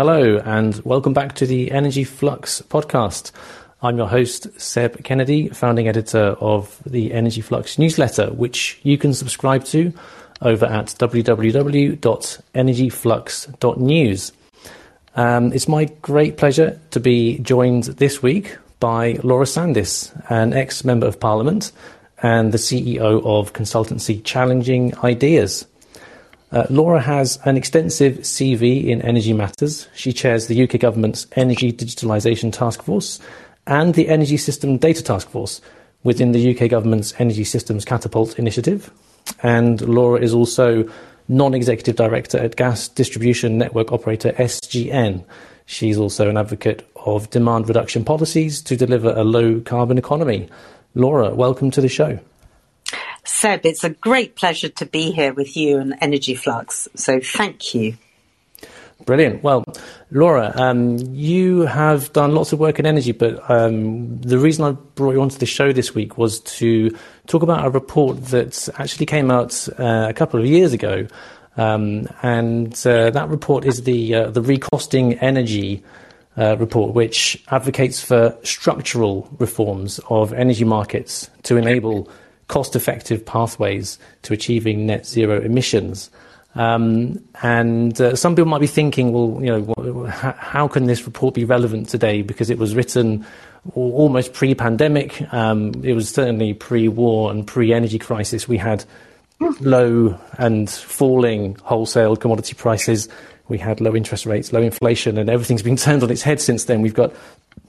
Hello, and welcome back to the Energy Flux podcast. I'm your host, Seb Kennedy, founding editor of the Energy Flux newsletter, which you can subscribe to over at www.energyflux.news. Um, it's my great pleasure to be joined this week by Laura Sandys, an ex member of parliament and the CEO of consultancy Challenging Ideas. Uh, Laura has an extensive CV in energy matters. She chairs the UK government's Energy Digitalisation Task Force and the Energy System Data Task Force within the UK government's Energy Systems Catapult initiative. And Laura is also non executive director at gas distribution network operator SGN. She's also an advocate of demand reduction policies to deliver a low carbon economy. Laura, welcome to the show. Seb, it's a great pleasure to be here with you and Energy Flux. So thank you. Brilliant. Well, Laura, um, you have done lots of work in energy, but um, the reason I brought you onto the show this week was to talk about a report that actually came out uh, a couple of years ago. Um, and uh, that report is the, uh, the Recosting Energy uh, report, which advocates for structural reforms of energy markets to enable cost effective pathways to achieving net zero emissions. Um, and uh, some people might be thinking, well, you know, how can this report be relevant today? Because it was written almost pre-pandemic. Um, it was certainly pre-war and pre-energy crisis. We had low and falling wholesale commodity prices. We had low interest rates, low inflation, and everything's been turned on its head since then. We've got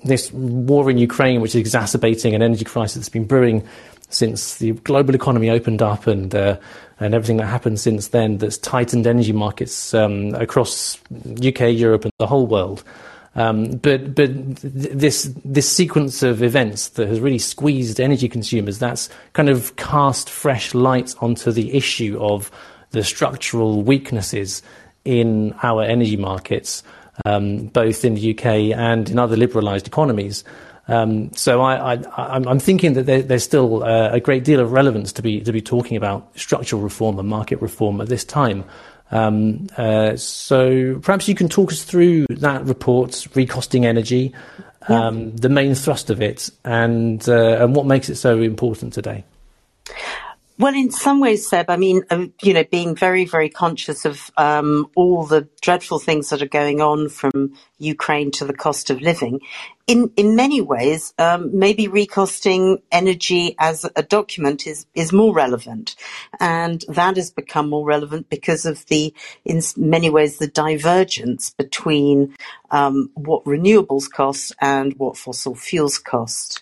this war in Ukraine, which is exacerbating an energy crisis that's been brewing since the global economy opened up and uh, and everything that happened since then that's tightened energy markets um, across UK, Europe, and the whole world. Um, but but this this sequence of events that has really squeezed energy consumers that's kind of cast fresh light onto the issue of the structural weaknesses in our energy markets, um, both in the UK and in other liberalised economies. Um, so I, am thinking that there, there's still uh, a great deal of relevance to be to be talking about structural reform and market reform at this time. Um, uh, so perhaps you can talk us through that report, recosting energy, um, yeah. the main thrust of it, and uh, and what makes it so important today. Well, in some ways, Seb, I mean, uh, you know, being very, very conscious of um, all the dreadful things that are going on from Ukraine to the cost of living, in in many ways, um, maybe recosting energy as a document is is more relevant, and that has become more relevant because of the, in many ways, the divergence between um, what renewables cost and what fossil fuels cost.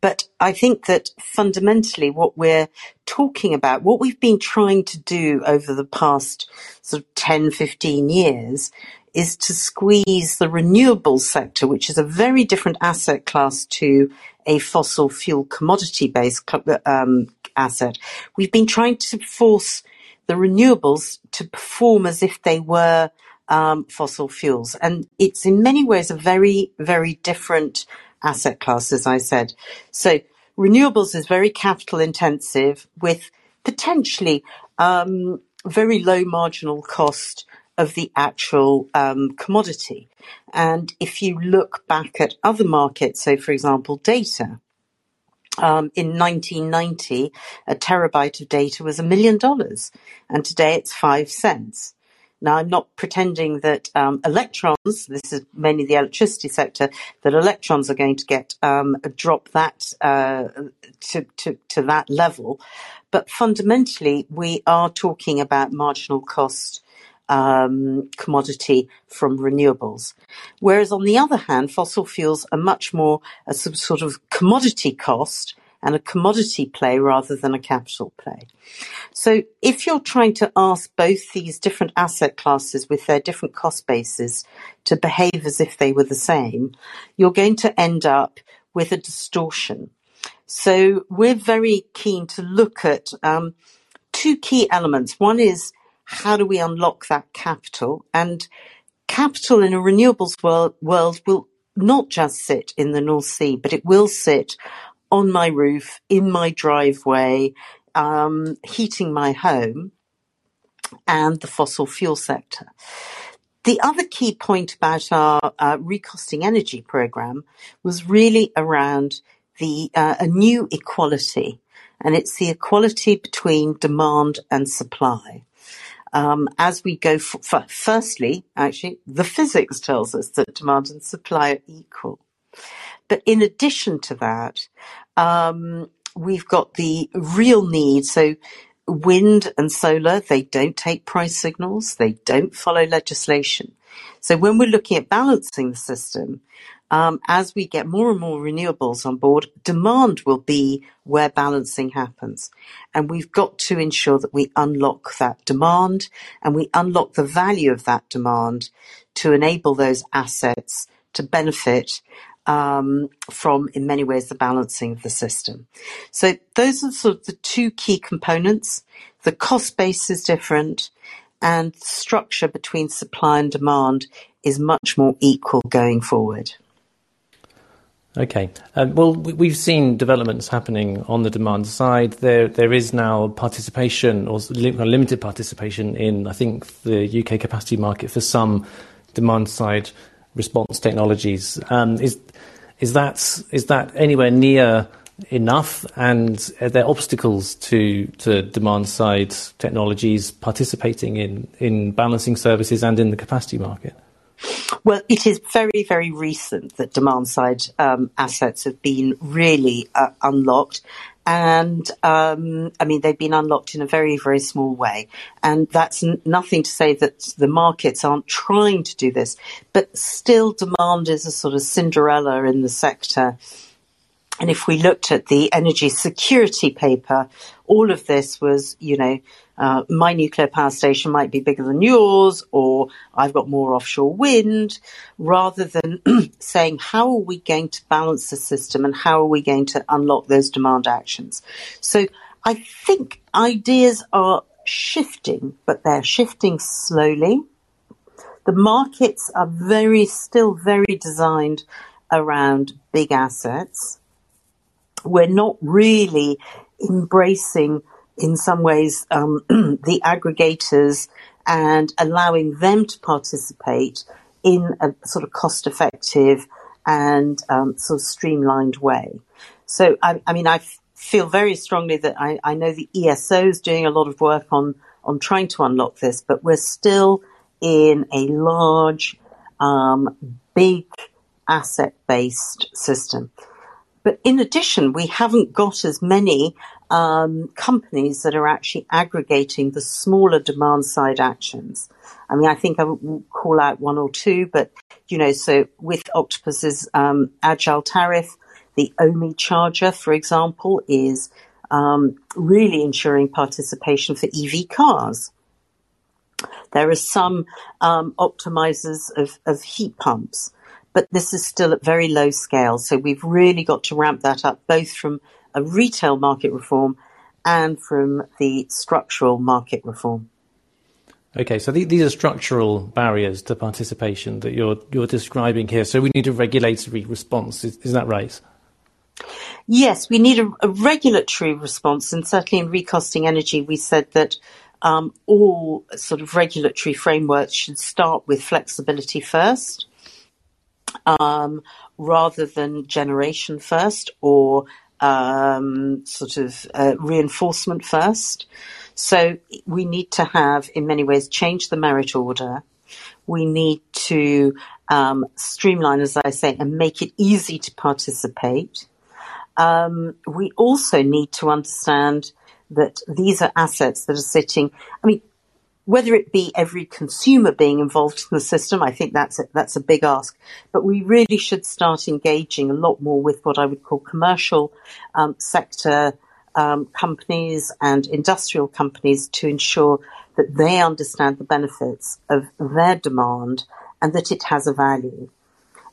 But I think that fundamentally what we're talking about, what we've been trying to do over the past sort of 10, 15 years is to squeeze the renewables sector, which is a very different asset class to a fossil fuel commodity based um, asset. We've been trying to force the renewables to perform as if they were um, fossil fuels. And it's in many ways a very, very different asset class, as I said. So renewables is very capital intensive with potentially um, very low marginal cost of the actual um, commodity. And if you look back at other markets, so for example, data, um, in 1990, a terabyte of data was a million dollars, and today it's five cents. Now, I'm not pretending that um, electrons, this is mainly the electricity sector, that electrons are going to get um, drop that uh, to, to, to that level. But fundamentally, we are talking about marginal cost commodity from renewables. Whereas on the other hand, fossil fuels are much more a sort of commodity cost and a commodity play rather than a capital play. So if you're trying to ask both these different asset classes with their different cost bases to behave as if they were the same, you're going to end up with a distortion. So we're very keen to look at um, two key elements. One is how do we unlock that capital? And capital in a renewables world, world will not just sit in the North Sea, but it will sit on my roof, in my driveway, um, heating my home, and the fossil fuel sector. the other key point about our uh, recosting energy program was really around the uh, a new equality, and it's the equality between demand and supply. Um, as we go, f- f- firstly, actually, the physics tells us that demand and supply are equal. But in addition to that, um, we've got the real need. So wind and solar, they don't take price signals. They don't follow legislation. So when we're looking at balancing the system, um, as we get more and more renewables on board, demand will be where balancing happens. And we've got to ensure that we unlock that demand and we unlock the value of that demand to enable those assets to benefit um, from, in many ways, the balancing of the system. So those are sort of the two key components. The cost base is different and structure between supply and demand is much more equal going forward. Okay. Um, well, we've seen developments happening on the demand side. There, there is now participation or limited participation in, I think, the UK capacity market for some demand side response technologies. Um, is is that is that anywhere near enough? And are there obstacles to to demand side technologies participating in in balancing services and in the capacity market? Well, it is very, very recent that demand side um, assets have been really uh, unlocked. And um, I mean, they've been unlocked in a very, very small way. And that's n- nothing to say that the markets aren't trying to do this, but still, demand is a sort of Cinderella in the sector. And if we looked at the energy security paper, all of this was, you know, uh, my nuclear power station might be bigger than yours, or I've got more offshore wind, rather than saying, how are we going to balance the system and how are we going to unlock those demand actions? So I think ideas are shifting, but they're shifting slowly. The markets are very, still very designed around big assets. We're not really embracing in some ways um, the aggregators and allowing them to participate in a sort of cost effective and um, sort of streamlined way. So, I, I mean, I f- feel very strongly that I, I, know the ESO is doing a lot of work on, on trying to unlock this, but we're still in a large, um, big asset based system. But in addition, we haven't got as many um, companies that are actually aggregating the smaller demand side actions. I mean, I think I will call out one or two, but you know, so with Octopus's um, agile tariff, the Ohme charger, for example, is um, really ensuring participation for EV cars. There are some um, optimizers of, of heat pumps but this is still at very low scale. So we've really got to ramp that up, both from a retail market reform and from the structural market reform. Okay, so these are structural barriers to participation that you're you're describing here. So we need a regulatory response. Is, is that right? Yes, we need a, a, regulatory response, and certainly in recosting energy, we said that um, all sort of regulatory frameworks should start with flexibility first um, rather than generation first or um, sort of uh, reinforcement first. So we need to have, in many ways, change the merit order. We need to um, streamline, as I say, and make it easy to participate. Um, we also need to understand that these are assets that are sitting. I mean, whether it be every consumer being involved in the system, I think that's a, that's a big ask. But we really should start engaging a lot more with what I would call commercial um, sector um, companies and industrial companies to ensure that they understand the benefits of their demand and that it has a value.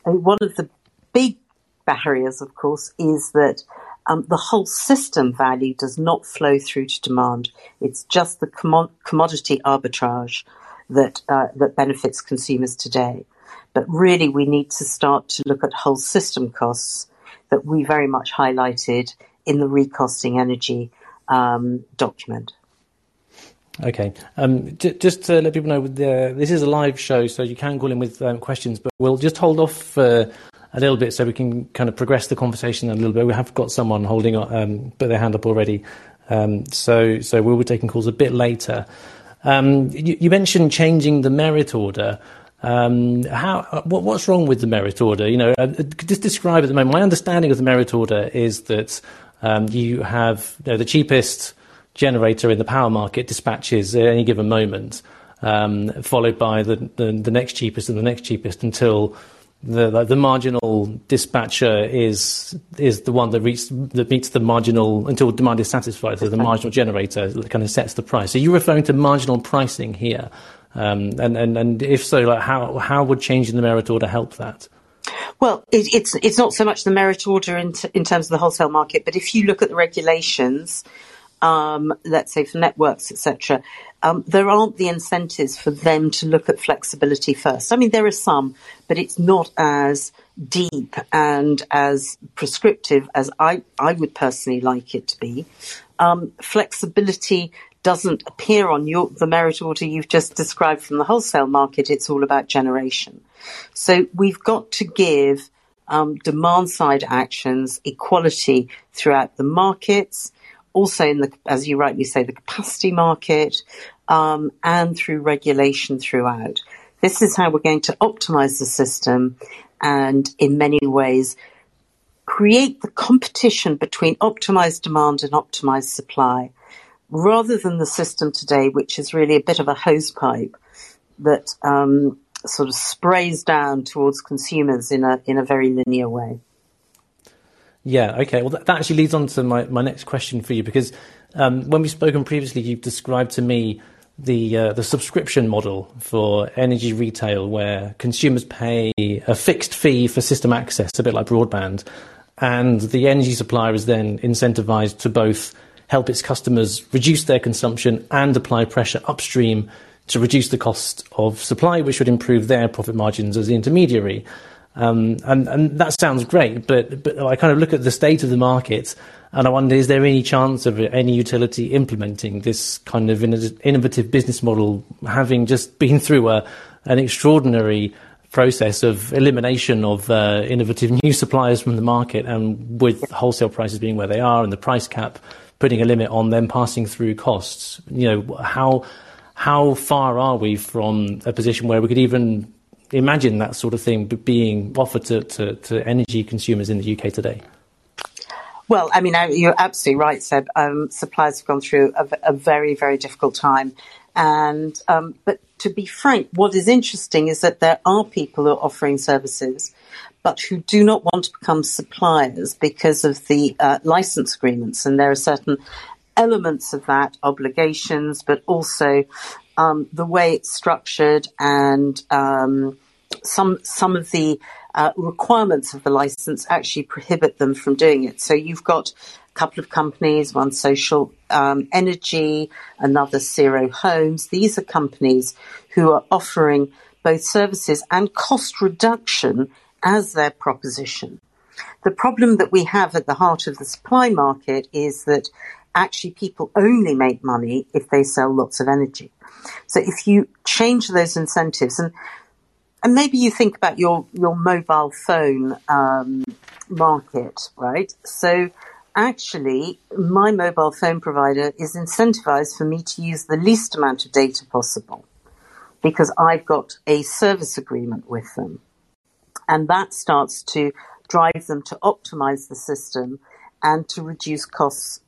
And one of the big barriers, of course, is that um, the whole system value does not flow through to demand. It's just the commo- commodity arbitrage that uh, that benefits consumers today. But really, we need to start to look at whole system costs that we very much highlighted in the recosting energy um, document. Okay. Um, j- just to let people know, this is a live show, so you can call in with um, questions, but we'll just hold off for a little bit so we can kind of progress the conversation a little bit. We have got someone holding um, put their hand up already, um, so so we'll be taking calls a bit later. Um, you, you, mentioned changing the merit order. Um, how what, what's wrong with the merit order? You know, uh, just describe at the moment. My understanding of the merit order is that um, you have you know, the cheapest generator in the power market dispatches at any given moment, um, followed by the, the, the next cheapest and the next cheapest until the the marginal dispatcher is is the one that reaches that meets the marginal until demand is satisfied. So the marginal generator kind of sets the price. So you're referring to marginal pricing here, um, and and and if so, like how how would changing the merit order help that? Well, it, it's it's not so much the merit order in, t- in terms of the wholesale market, but if you look at the regulations, um, let's say for networks, etc., um, there aren't the incentives for them to look at flexibility first. I mean, there are some, but it's not as deep and as prescriptive as I, I would personally like it to be. Um, flexibility doesn't appear on your, the merit order you've just described from the wholesale market. It's all about generation. So we've got to give um, demand side actions equality throughout the markets also in the, as you rightly say, the capacity market, um, and through regulation throughout. This is how we're going to optimize the system and in many ways create the competition between optimized demand and optimized supply rather than the system today, which is really a bit of a hose pipe that um, sort of sprays down towards consumers in a in a very linear way. Yeah, okay. Well, that, that actually leads on to my, my next question for you because um, when we've spoken previously, you've described to me the uh, the subscription model for energy retail, where consumers pay a fixed fee for system access, a bit like broadband, and the energy supplier is then incentivized to both help its customers reduce their consumption and apply pressure upstream to reduce the cost of supply, which would improve their profit margins as the intermediary. Um, and, and that sounds great, but, but I kind of look at the state of the market and I wonder, is there any chance of any utility implementing this kind of innovative business model, having just been through a, an extraordinary process of elimination of uh, innovative new suppliers from the market and with wholesale prices being where they are and the price cap putting a limit on them passing through costs? You know, how, how far are we from a position where we could even imagine that sort of thing being offered to, to, to energy consumers in the UK today? Well, I mean, you're absolutely right, Seb. Um, suppliers have gone through a, a very, very difficult time. And, um, but to be frank, what is interesting is that there are people who are offering services, but who do not want to become suppliers because of the uh, license agreements. And there are certain elements of that, obligations, but also um, the way it's structured and um, some some of the uh, requirements of the license actually prohibit them from doing it. So you've got a couple of companies, one social um, energy, another zero homes. These are companies who are offering both services and cost reduction as their proposition. The problem that we have at the heart of the supply market is that actually people only make money if they sell lots of energy. So if you change those incentives and and maybe you think about your your mobile phone um, market, right? So actually, my mobile phone provider is incentivized for me to use the least amount of data possible because I've got a service agreement with them, and that starts to drive them to optimize the system and to reduce costs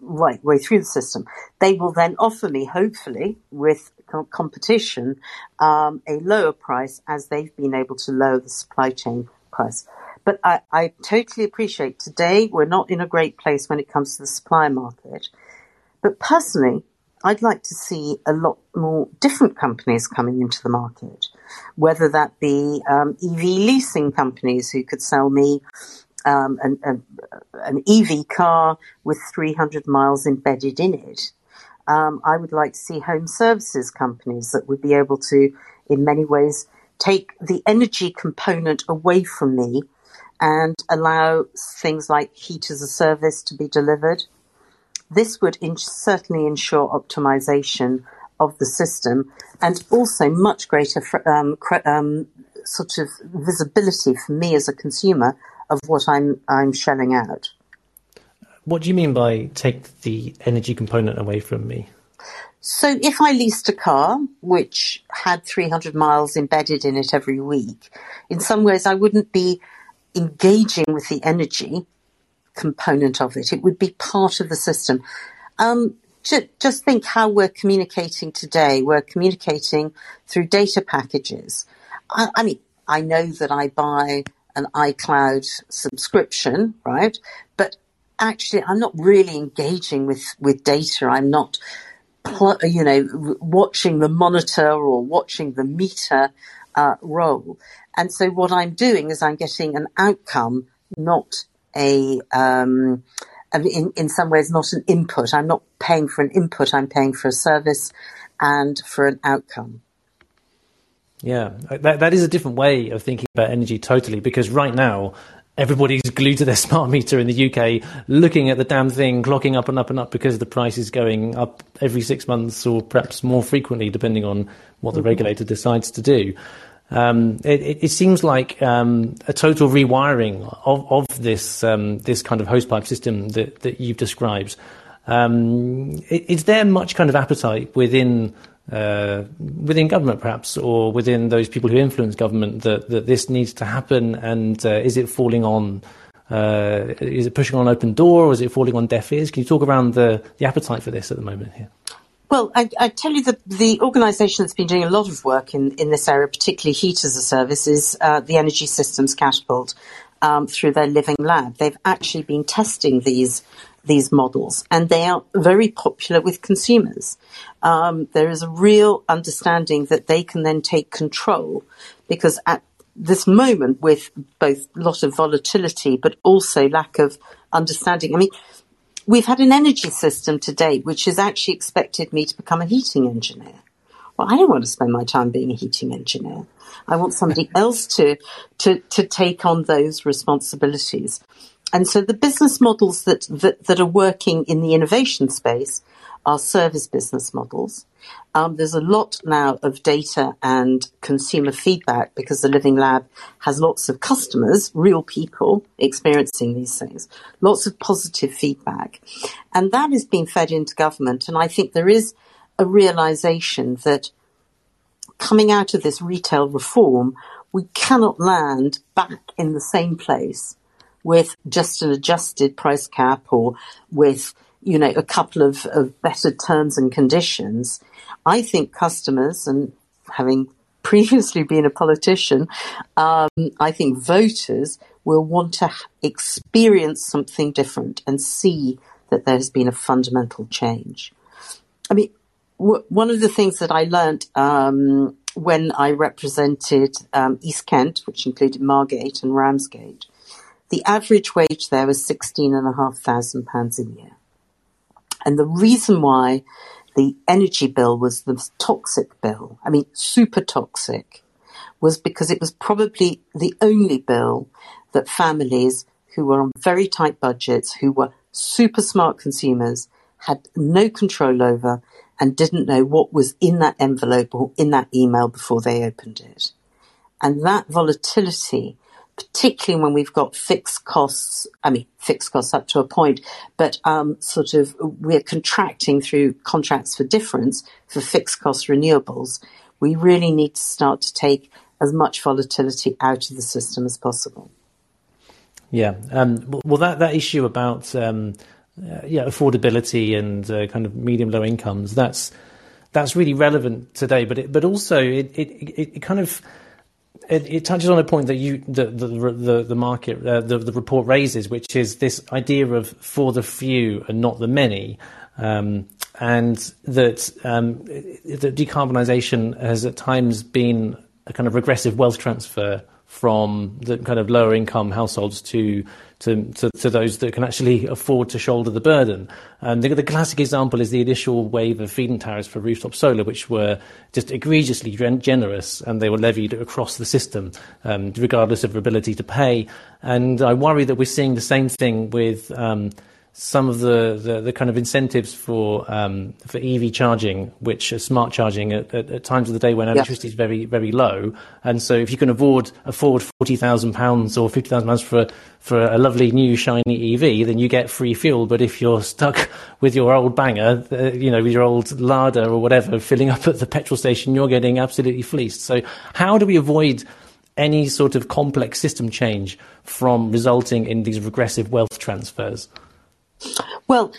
right way through the system. They will then offer me, hopefully, with competition, um, a lower price as they've been able to lower the supply chain price. But I, I totally appreciate today we're not in a great place when it comes to the supply market. But personally, I'd like to see a lot more different companies coming into the market, whether that be um, EV leasing companies who could sell me um, an, an, an, EV car with 300 miles embedded in it. Um, I would like to see home services companies that would be able to, in many ways, take the energy component away from me and allow things like heat as a service to be delivered. this would in- certainly ensure optimization of the system and also much greater um, um, sort of visibility for me as a consumer of what I'm I'm shelling out. What do you mean by take the energy component away from me? So if I leased a car which had 300 miles embedded in it every week, in some ways I wouldn't be engaging with the energy component of it. It would be part of the system. Um, just think how we're communicating today. We're communicating through data packages. I, I mean, I know that I buy an iCloud subscription, right? But actually, I'm not really engaging with, with data. I'm not, pl- you know, watching the monitor or watching the meter uh, roll. And so what I'm doing is I'm getting an outcome, not a, um, in, in some ways, not an input. I'm not paying for an input. I'm paying for a service and for an outcome. Yeah, that, that is a different way of thinking about energy totally because right now everybody's glued to their smart meter in the UK, looking at the damn thing, clocking up and up and up because the price is going up every six months or perhaps more frequently, depending on what the mm-hmm. regulator decides to do. Um, it, it, seems like um, a total rewiring of, of this um, this kind of hosepipe system that, that you've described. Um, is there much kind of appetite within uh, within government, perhaps, or within those people who influence government, that, that this needs to happen? And uh, is it falling on? Uh, is it pushing on open door, or is it falling on deaf ears? Can you talk around the, the appetite for this at the moment here? Well, I, I tell you that the organisation that's been doing a lot of work in, in this area, particularly heat as a service, is uh, the Energy Systems Catapult um, through their Living Lab. They've actually been testing these these models, and they are very popular with consumers. Um, there is a real understanding that they can then take control, because at this moment, with both a lot of volatility but also lack of understanding, I mean We've had an energy system to date which has actually expected me to become a heating engineer. Well, I don't want to spend my time being a heating engineer. I want somebody else to, to, to take on those responsibilities. And so the business models that, that, that are working in the innovation space are service business models. Um, there's a lot now of data and consumer feedback because the Living Lab has lots of customers, real people experiencing these things, lots of positive feedback. And that is being fed into government. And I think there is a realization that coming out of this retail reform, we cannot land back in the same place with just an adjusted price cap or with you know, a couple of, of better terms and conditions, I think customers and having previously been a politician, um, I think voters will want to experience something different and see that there has been a fundamental change. I mean, w- one of the things that I learned um, when I represented um, East Kent, which included Margate and Ramsgate, the average wage there was sixteen and a half thousand pounds a year. And the reason why the energy bill was the toxic bill, I mean, super toxic, was because it was probably the only bill that families who were on very tight budgets, who were super smart consumers, had no control over and didn't know what was in that envelope or in that email before they opened it. And that volatility particularly when we've got fixed costs, I mean, fixed costs up to a point, but um, sort of we're contracting through contracts for difference for fixed cost renewables. We really need to start to take as much volatility out of the system as possible. Yeah. Um, well, that, that issue about um, uh, yeah affordability and uh, kind of medium low incomes that's that's really relevant today. But it, but also it, it, it kind of it, it, touches on a point that you the the the, the market uh, the the report raises, which is this idea of for the few and not the many, um, and that um, that decarbonisation has at times been a kind of regressive wealth transfer from the kind of lower income households to, to, to, to, those that can actually afford to shoulder the burden. And the, the, classic example is the initial wave of feed-in tariffs for rooftop solar, which were just egregiously generous and they were levied across the system, um, regardless of ability to pay. And I worry that we're seeing the same thing with um, some of the, the, the, kind of incentives for um, for EV charging, which are smart charging at, at, at times of the day when electricity is very very low. And so, if you can afford afford forty thousand pounds or fifty thousand pounds for for a lovely new shiny EV, then you get free fuel. But if you're stuck with your old banger, uh, you know, with your old Lada or whatever, filling up at the petrol station, you're getting absolutely fleeced. So, how do we avoid any sort of complex system change from resulting in these regressive wealth transfers? Well,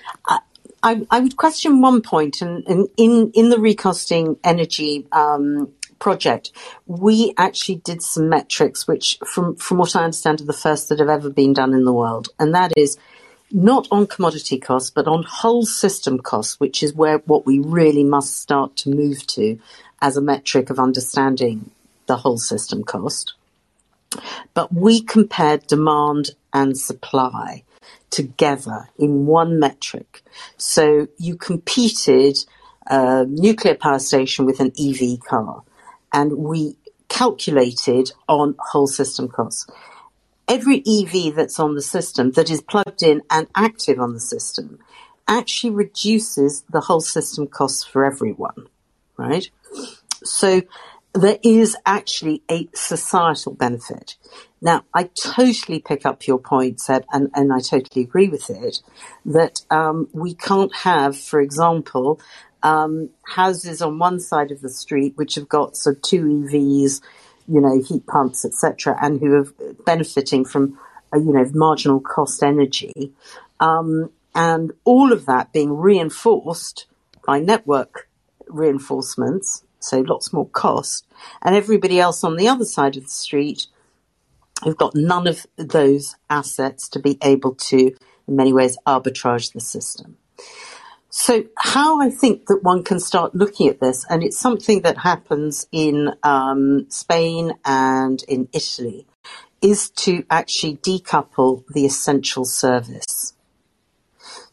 I, I would question one point, and, and in in the recosting energy um, project, we actually did some metrics, which, from from what I understand, are the first that have ever been done in the world, and that is not on commodity costs, but on whole system costs, which is where what we really must start to move to as a metric of understanding the whole system cost. But we compared demand and supply together in one metric. So you competed a nuclear power station with an EV car, and we calculated on whole system costs. Every EV that's on the system that is plugged in and active on the system actually reduces the whole system costs for everyone, right? So there is actually a societal benefit. Now, I totally pick up your point, Seb, and, and I totally agree with it, that um, we can't have, for example, um, houses on one side of the street which have got sort of two EVs, you know, heat pumps, etc., and who are benefiting from, you know, marginal cost energy, um, and all of that being reinforced by network reinforcements so lots more cost, and everybody else on the other side of the street who've got none of those assets to be able to, in many ways, arbitrage the system. So, how I think that one can start looking at this, and it's something that happens in um, Spain and in Italy, is to actually decouple the essential service.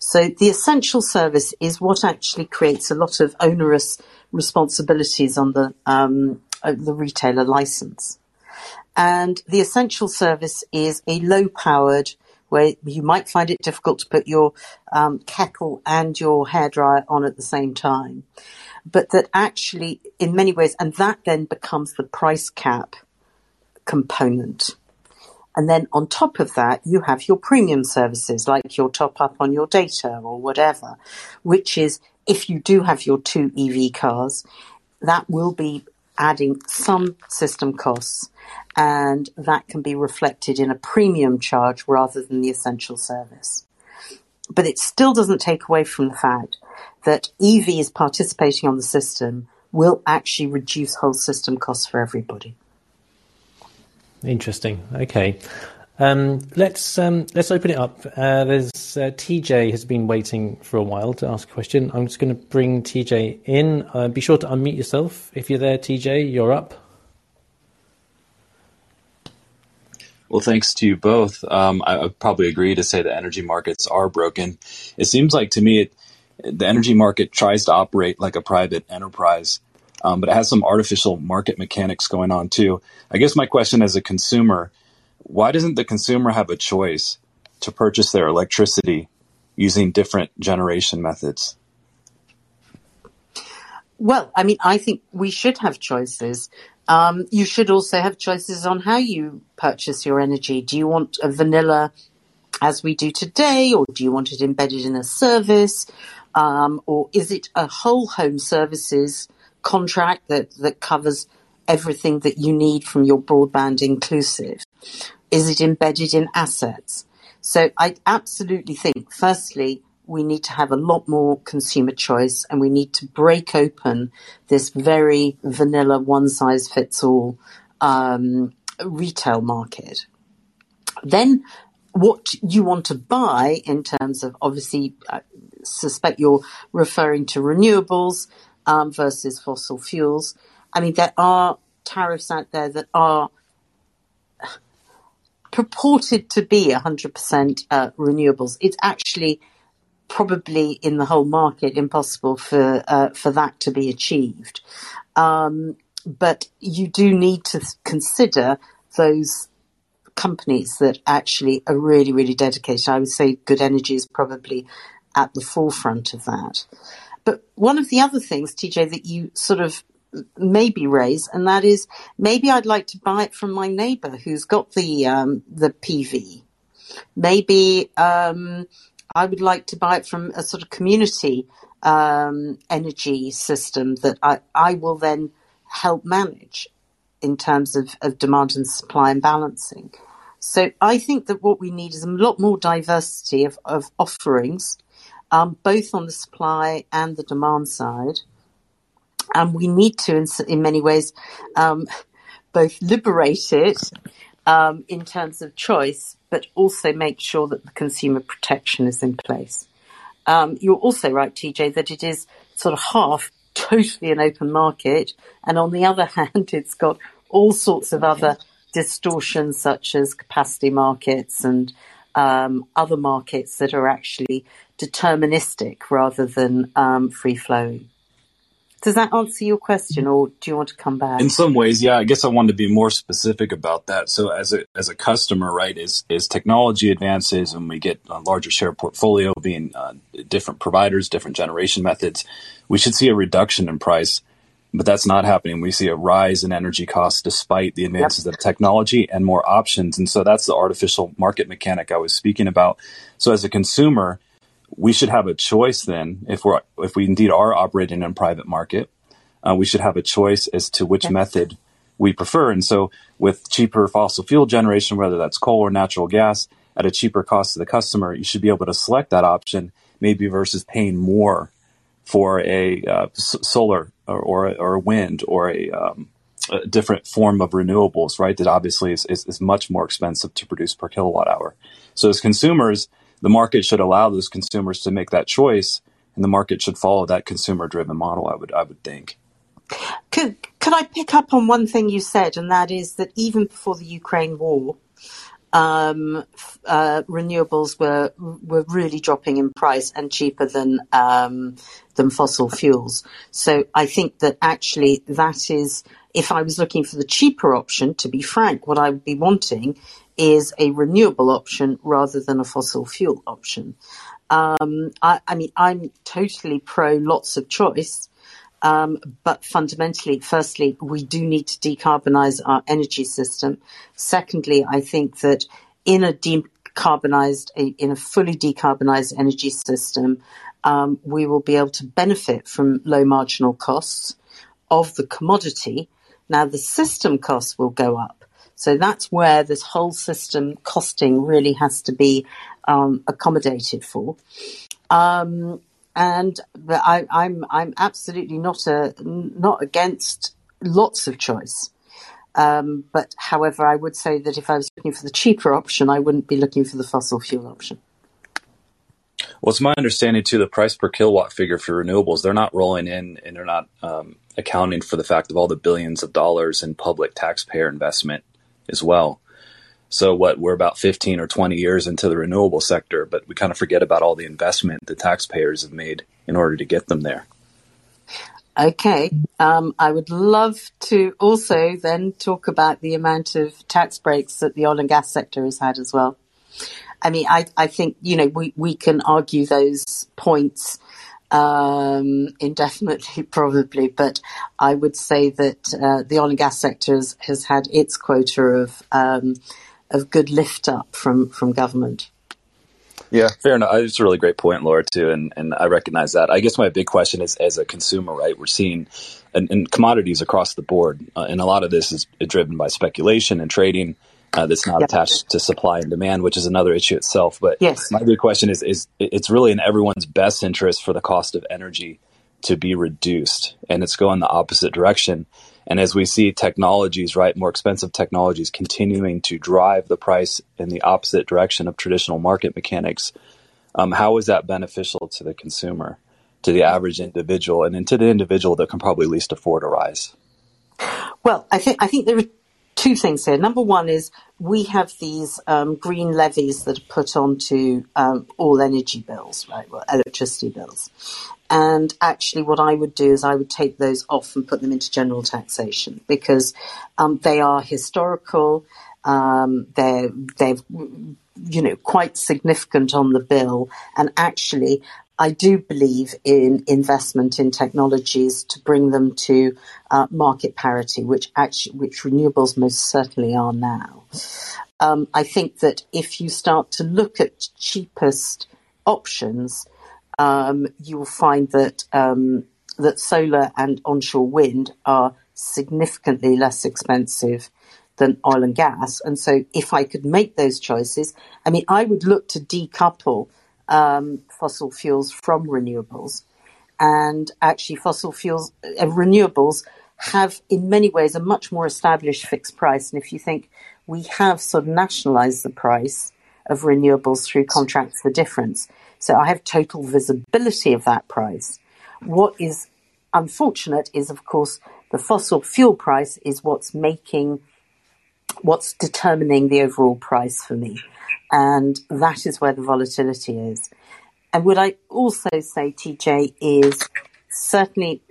So, the essential service is what actually creates a lot of onerous responsibilities on the um, uh, the retailer license. And the essential service is a low powered where you might find it difficult to put your um, kettle and your hairdryer on at the same time. But that actually, in many ways, and that then becomes the price cap component. And then on top of that, you have your premium services like your top up on your data or whatever, which is if you do have your two EV cars, that will be adding some system costs and that can be reflected in a premium charge rather than the essential service. But it still doesn't take away from the fact that EVs participating on the system will actually reduce whole system costs for everybody. Interesting. Okay. Um, let's um, let's open it up. Uh, there's uh, TJ has been waiting for a while to ask a question. I'm just going to bring TJ in. Uh, be sure to unmute yourself if you're there. TJ, you're up. Well, thanks to you both. Um, I would probably agree to say the energy markets are broken. It seems like to me, it, the energy market tries to operate like a private enterprise, um, but it has some artificial market mechanics going on too. I guess my question as a consumer why doesn't the consumer have a choice to purchase their electricity using different generation methods? Well, I mean, I think we should have choices. Um, you should also have choices on how you purchase your energy. Do you want a vanilla as we do today, or do you want it embedded in a service? Um, or is it a whole home services contract that, that covers everything that you need from your broadband inclusive? Is it embedded in assets? So I absolutely think, firstly, we need to have a lot more consumer choice and we need to break open this very vanilla one size fits all um, retail market. Then what you want to buy in terms of obviously I suspect you're referring to renewables um, versus fossil fuels. I mean, there are tariffs out there that are purported to be 100% uh, renewables. It's actually probably in the whole market impossible for uh, for that to be achieved. Um, but you do need to consider those companies that actually are really, really dedicated. I would say Good Energy is probably at the forefront of that. But one of the other things, TJ, that you sort of maybe raise, and that is maybe I'd like to buy it from my neighbour who's got the um, the PV. Maybe um, I would like to buy it from a sort of community um, energy system that I, I will then help manage in terms of, of demand and supply and balancing. So I think that what we need is a lot more diversity of, of offerings, um, both on the supply and the demand side. And we need to, in, in many ways, um, both liberate it um, in terms of choice, but also make sure that the consumer protection is in place. Um, you're also right, TJ, that it is sort of half totally an open market, and on the other hand, it's got all sorts of other distortions, such as capacity markets and um, other markets that are actually deterministic rather than um, free flowing. Does that answer your question, or do you want to come back? In some ways, yeah. I guess I wanted to be more specific about that. So, as a as a customer, right, as as technology advances and we get a larger share portfolio, being uh, different providers, different generation methods, we should see a reduction in price. But that's not happening. We see a rise in energy costs despite the advances yep. of technology and more options. And so that's the artificial market mechanic I was speaking about. So, as a consumer, we should have a choice then if we're if we indeed are operating in a private market uh, we should have a choice as to which method we prefer. And so with cheaper fossil fuel generation whether that's coal or natural gas at a cheaper cost to the customer you should be able to select that option maybe versus paying more for a uh, s- solar or, or, or wind or a, um, a, different form of renewables right? That obviously is, is, is much more expensive to produce per kilowatt hour. So as consumers the market should allow those consumers to make that choice, and the market should follow that consumer-driven model. I would I would think. Could could I pick up on one thing you said, and that is that even before the Ukraine war, um, uh, renewables were were really dropping in price and cheaper than um, than fossil fuels. So I think that actually that is, if I was looking for the cheaper option, to be frank, what I would be wanting is a renewable option rather than a fossil fuel option. Um, I, I, mean, I'm totally pro lots of choice, um, but fundamentally, firstly, we do need to decarbonize our energy system. Secondly, I think that in a decarbonized, in a fully decarbonized energy system, um, we will be able to benefit from low marginal costs of the commodity. Now, the system costs will go up so that's where this whole system costing really has to be um, accommodated for. Um, and I, I'm I'm absolutely not a not against lots of choice. Um, but however, I would say that if I was looking for the cheaper option, I wouldn't be looking for the fossil fuel option. Well, it's my understanding too. The price per kilowatt figure for renewables, they're not rolling in, and they're not um, accounting for the fact of all the billions of dollars in public taxpayer investment as well. So what we're about 15 or 20 years into the renewable sector, but we kind of forget about all the investment the taxpayers have made in order to get them there. Okay. Um, I would love to also then talk about the amount of tax breaks that the oil and gas sector has had as well. I mean, I, I think, you know, we, we can argue those points um, indefinitely, probably, but I would say that uh, the oil and gas sector has, has had its quota of um, of good lift up from from government. Yeah, fair enough. It's a really great point, Laura, too, and and I recognize that. I guess my big question is, as a consumer, right? We're seeing and, commodities across the board, uh, and a lot of this is driven by speculation and trading uh, that's not yep. attached to supply and demand, which is another issue itself. But yes. my big question is, is it's really in everyone's best interest for the cost of energy to be reduced, and it's going the opposite direction. And as we see technologies, right, more expensive technologies continuing to drive the price in the opposite direction of traditional market mechanics, um, how is that beneficial to the consumer, to the average individual, and then to the individual that can probably least afford a rise? Well, I think I think there are two things here. Number one is we have these um, green levies that are put onto um, all energy bills, right? Well, electricity bills. And actually, what I would do is I would take those off and put them into general taxation because um, they are historical. Um, they're they're you know quite significant on the bill, and actually, I do believe in investment in technologies to bring them to uh, market parity, which actually which renewables most certainly are now. Um, I think that if you start to look at cheapest options, um, you will find that um, that solar and onshore wind are significantly less expensive than oil and gas. And so, if I could make those choices, I mean, I would look to decouple um, fossil fuels from renewables. And actually, fossil fuels, uh, renewables have in many ways a much more established fixed price. And if you think we have sort of nationalized the price of renewables through contracts for difference, so I have total visibility of that price. What is unfortunate is, of course, the fossil fuel price is what's making, what's determining the overall price for me. And that is where the volatility is. And what I also say, TJ, is certainly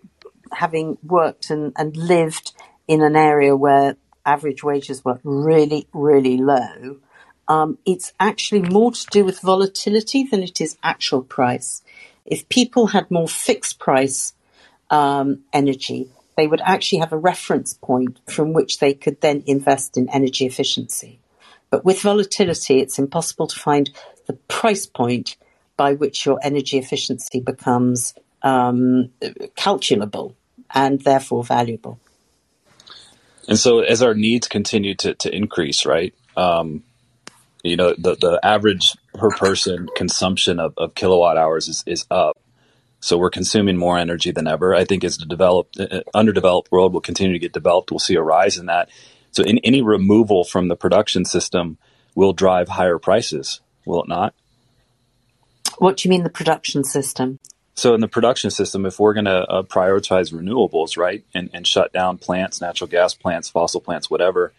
having worked and, and lived in an area where average wages were really, really low, um, it's actually more to do with volatility than it is actual price. If people had more fixed price um, energy, they would actually have a reference point from which they could then invest in energy efficiency. But with volatility, it's impossible to find the price point by which your energy efficiency becomes um, calculable and therefore valuable. And so, as our needs continue to, to increase, right? Um, you know, the, the average per person consumption of, of kilowatt hours is, is up. So we're consuming more energy than ever. I think as the developed, uh, underdeveloped world will continue to get developed, we'll see a rise in that. So in any removal from the production system will drive higher prices, will it not? What do you mean the production system? So in the production system, if we're going to uh, prioritize renewables, right, and, and shut down plants, natural gas plants, fossil plants, whatever,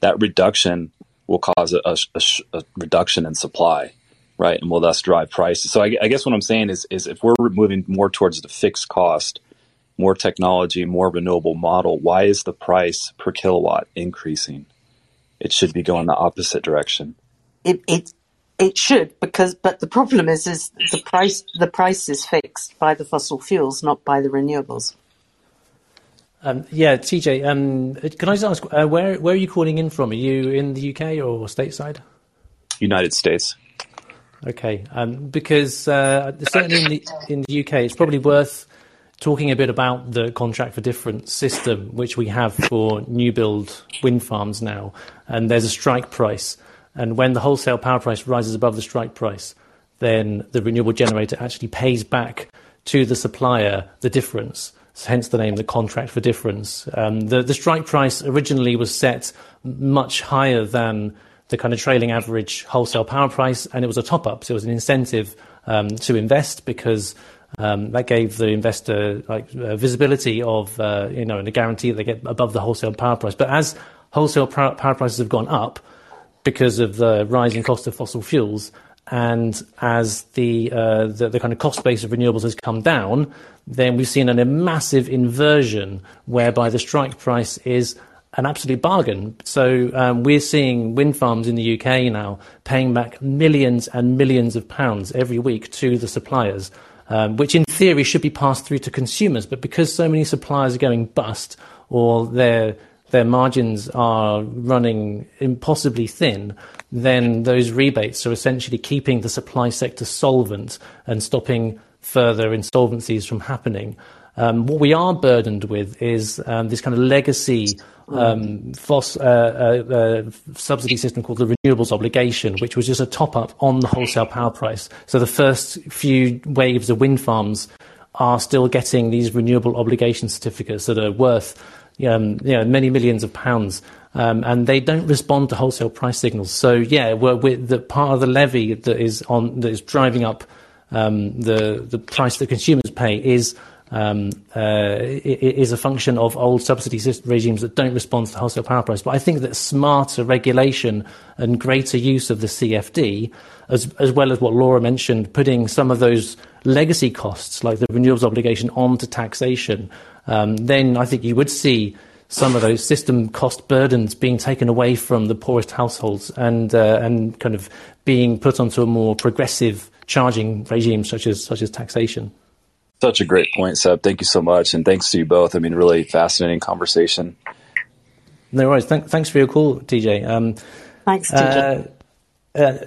that reduction will cause a, a, a, reduction in supply, right, and will thus drive prices. So I, I, guess what I'm saying is, is if we're moving more towards the fixed cost, more technology, more renewable model, why is the price per kilowatt increasing? It should be going the opposite direction. It, it it should because, but the problem is, is the price. The price is fixed by the fossil fuels, not by the renewables. Um, yeah, TJ, um, can I just ask uh, where where are you calling in from? Are you in the UK or stateside? United States. Okay, um, because uh, certainly in the in the UK, it's probably worth talking a bit about the contract for difference system, which we have for new build wind farms now, and there's a strike price. And when the wholesale power price rises above the strike price, then the renewable generator actually pays back to the supplier the difference. Hence the name, the contract for difference. Um, the, the strike price originally was set much higher than the kind of trailing average wholesale power price, and it was a top up. So it was an incentive um, to invest because um, that gave the investor like uh, visibility of uh, you know and a guarantee that they get above the wholesale power price. But as wholesale power prices have gone up, because of the rising cost of fossil fuels. And as the, uh, the, the kind of cost base of renewables has come down, then we've seen a massive inversion whereby the strike price is an absolute bargain. So um, we're seeing wind farms in the UK now paying back millions and millions of pounds every week to the suppliers, um, which in theory should be passed through to consumers. But because so many suppliers are going bust or they're their margins are running impossibly thin, then those rebates are essentially keeping the supply sector solvent and stopping further insolvencies from happening. Um, what we are burdened with is um, this kind of legacy um, uh, uh, uh, subsidy system called the renewables obligation, which was just a top up on the wholesale power price. So the first few waves of wind farms are still getting these renewable obligation certificates that are worth um, you know, many millions of pounds, um, and they don't respond to wholesale price signals. So yeah, we're, we're the part of the levy that is on that is driving up um, the the price that consumers pay is. Um, uh, is a function of old subsidy regimes that don't respond to the wholesale power price. But I think that smarter regulation and greater use of the CFD, as, as well as what Laura mentioned, putting some of those legacy costs like the renewables obligation onto taxation um, then I think you would see some of those system cost burdens being taken away from the poorest households and uh, and kind of being put onto a more progressive charging regime such as such as taxation. Such a great point, Seb. Thank you so much, and thanks to you both. I mean, really fascinating conversation. No worries. Th- thanks for your call, TJ. Um, thanks, TJ. Uh, uh,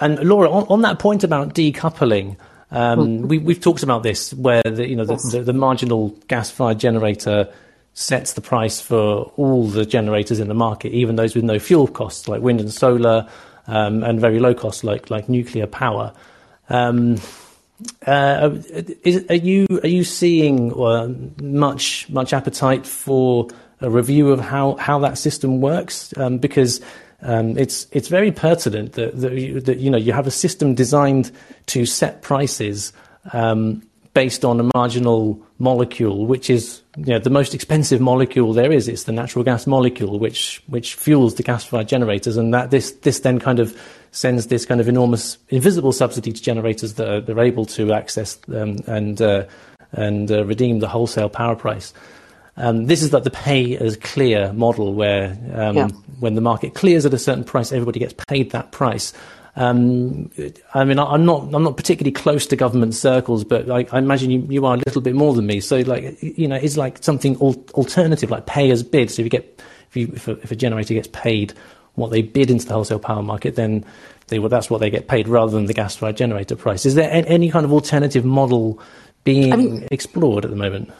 and Laura, on, on, that point about decoupling, um, hmm. we, have talked about this, where the, you know the, the, the marginal gas-fired generator sets the price for all the generators in the market, even those with no fuel costs, like wind and solar, um, and very low costs, like like nuclear power. Um, uh, is, are you are you seeing uh, much much appetite for a review of how, how that system works? Um, because um, it's it's very pertinent that, that you, that, you know you have a system designed to set prices um, based on a marginal molecule, which is you know, the most expensive molecule there is. It's the natural gas molecule, which which fuels the gas-fired generators, and that this this then kind of sends this kind of enormous invisible subsidy to generators that are, they're able to access um, and uh, and uh, redeem the wholesale power price. Um, this is like the pay as clear model, where um, yeah. when the market clears at a certain price, everybody gets paid that price. Um, I mean, I, am not I'm not particularly close to government circles, but I, I imagine you, you, are a little bit more than me. So, like, you know, it's like something al- alternative, like pay as bid. So if you get if, you, if, a, if a generator gets paid what they bid into the wholesale power market, then they, well, that's what they get paid rather than the gas-fired generator price. Is there any kind of alternative model being I mean, explored at the moment?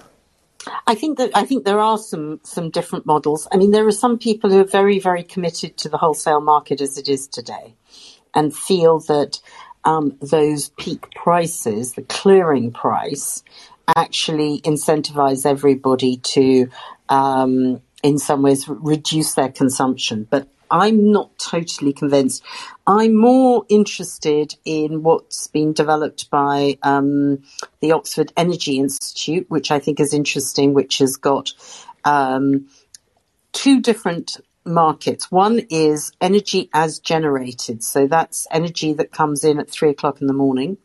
I think that I think there are some some different models. I mean, there are some people who are very very committed to the wholesale market as it is today, and feel that um, those peak prices, the clearing price, actually incentivize everybody to, um, in some ways, reduce their consumption. But I'm not totally convinced. I'm more interested in what's been developed by um, the Oxford Energy Institute, which I think is interesting, which has got um, two different markets. One is energy as generated. So that's energy that comes in at three o'clock in the morning,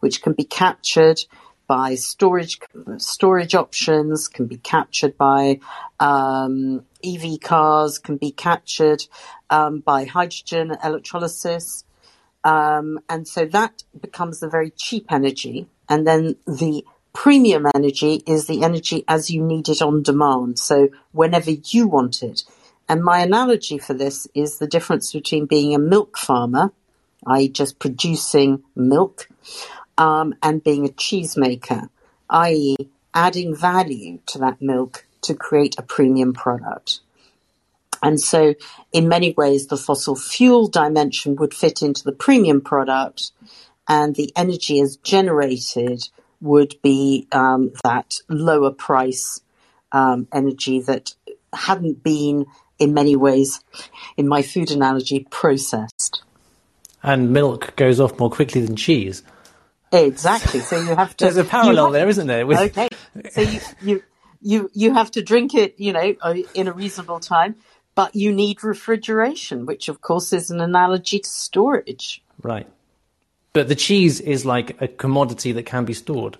which can be captured by storage storage options, can be captured by um, EV cars, can be captured um, by hydrogen electrolysis, um, and so that becomes the very cheap energy. And then the premium energy is the energy as you need it on demand. So whenever you want it. And my analogy for this is the difference between being a milk farmer, i.e., just producing milk, um, and being a cheesemaker, i.e., adding value to that milk to create a premium product. And so, in many ways, the fossil fuel dimension would fit into the premium product, and the energy as generated would be um, that lower price um, energy that hadn't been, in many ways, in my food analogy, processed. And milk goes off more quickly than cheese. Exactly. So you have to. There's a parallel there, isn't there? With... Okay. So you, you you you have to drink it, you know, uh, in a reasonable time, but you need refrigeration, which of course is an analogy to storage. Right. But the cheese is like a commodity that can be stored.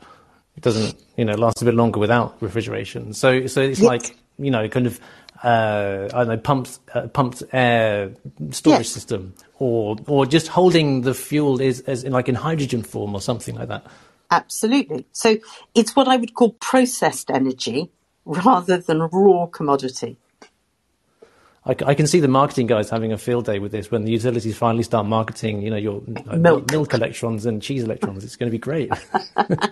It doesn't, you know, last a bit longer without refrigeration. So so it's yes. like, you know, kind of uh, I don't know, pumped uh, pumped air storage yes. system, or or just holding the fuel is as in like in hydrogen form or something like that. Absolutely. So it's what I would call processed energy rather than raw commodity. I, I, can see the marketing guys having a field day with this when the utilities finally start marketing, you know, your milk. milk electrons and cheese electrons. It's going to be great.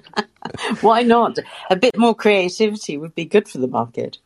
Why not? A bit more creativity would be good for the market.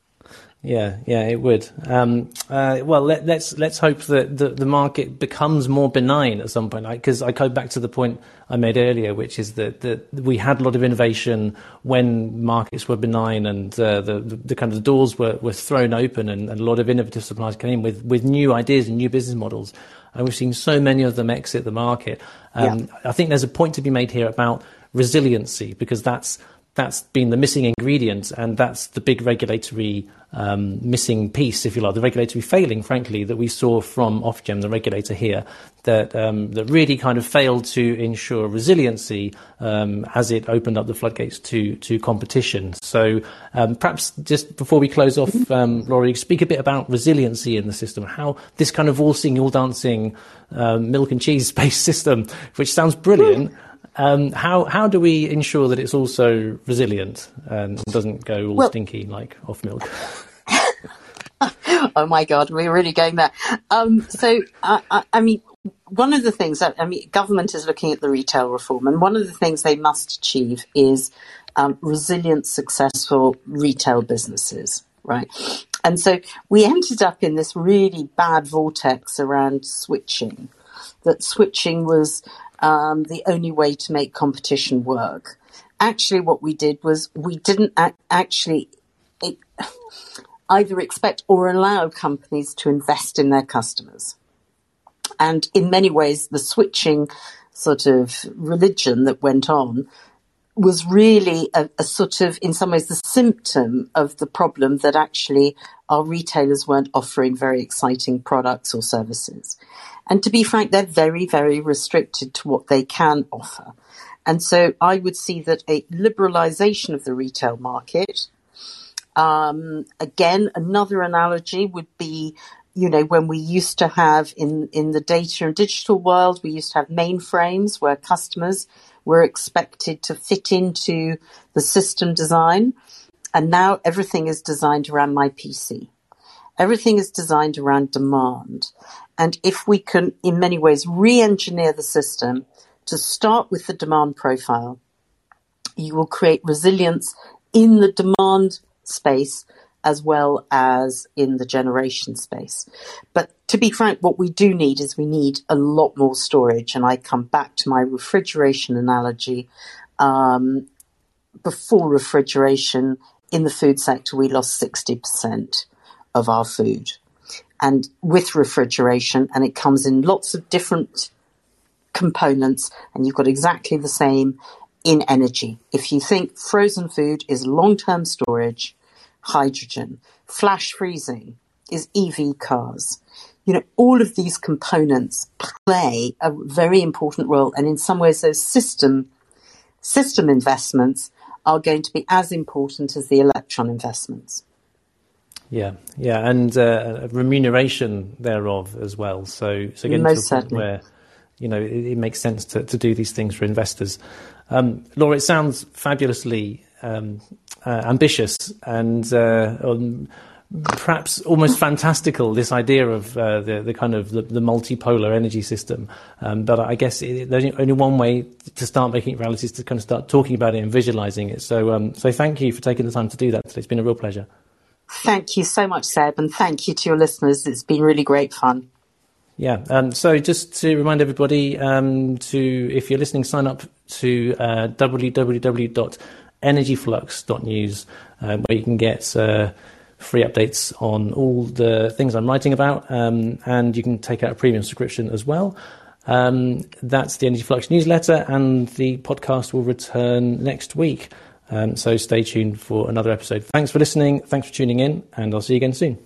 Yeah, yeah, it would. Um, uh, well, let, us let's, let's hope that the, the market becomes more benign at some point. Because I go back to the point I made earlier, which is that, that we had a lot of innovation when markets were benign and uh, the, the, the, kind of the doors were, were thrown open, and, and, a lot of innovative suppliers came in with, with new ideas and new business models. And we've seen so many of them exit the market. Um, yeah. I think there's a point to be made here about resiliency because that's that's been the missing ingredient, and that's the big regulatory um, missing piece, if you like, the regulatory failing, frankly, that we saw from Ofgem, the regulator here, that um, that really kind of failed to ensure resiliency um, as it opened up the floodgates to to competition. So um, perhaps just before we close off, um, Laura, speak a bit about resiliency in the system, how this kind of all singing, all dancing, um, milk and cheese based system, which sounds brilliant. Um, how how do we ensure that it's also resilient and doesn't go all well, stinky like off milk? oh my god, we're really going there. Um, so I, I, I, mean, one of the things that I mean, government is looking at the retail reform, and one of the things they must achieve is um, resilient, successful retail businesses, right? And so we ended up in this really bad vortex around switching. That switching was um, the only way to make competition work. Actually, what we did was we didn't actually either expect or allow companies to invest in their customers. And in many ways, the switching sort of religion that went on was really a, a, sort of, in some ways, the symptom of the problem that actually our retailers weren't offering very exciting products or services. And to be frank, they're very, very restricted to what they can offer. And so I would see that a liberalization of the retail market, um, again, another analogy would be, you know, when we used to have in, in the data and digital world, we used to have mainframes where customers were expected to fit into the system design. And now everything is designed around my PC. Everything is designed around demand. And if we can, in many ways, re-engineer the system to start with the demand profile, you will create resilience in the demand space as well as in the generation space. But to be frank, what we do need is we need a lot more storage. And I come back to my refrigeration analogy. Um, before refrigeration in the food sector, we lost 60% of our food. And with refrigeration, and it comes in lots of different components, and you've got exactly the same in energy. If you think frozen food is long term storage, hydrogen, flash freezing is EV cars. You know, all of these components play a very important role, and in some ways, those system system investments are going to be as important as the electron investments. Yeah, yeah, and uh, remuneration thereof as well. So, so again, Most to a point where you know it, it, makes sense to, to do these things for investors. Um, Laura, it sounds fabulously um, uh, ambitious and uh, um, perhaps almost fantastical. This idea of uh, the the kind of the, the multipolar energy system, um, but I guess it, there's only one way to start making it reality is to kind of start talking about it and visualizing it. So, um, so thank you for taking the time to do that today. It's been a real pleasure. Thank you so much, Seb, and thank you to your listeners. It's been really great fun. Yeah. Um, so just to remind everybody, um, to if you're listening, sign up to uh, www.energyflux.news, uh, where you can get uh, free updates on all the things I'm writing about, um, and you can take out a premium subscription as well. Um, that's the Energy Flux newsletter, and the podcast will return next week. Um, so stay tuned for another episode. Thanks for listening. Thanks for tuning in, and I'll see you again soon.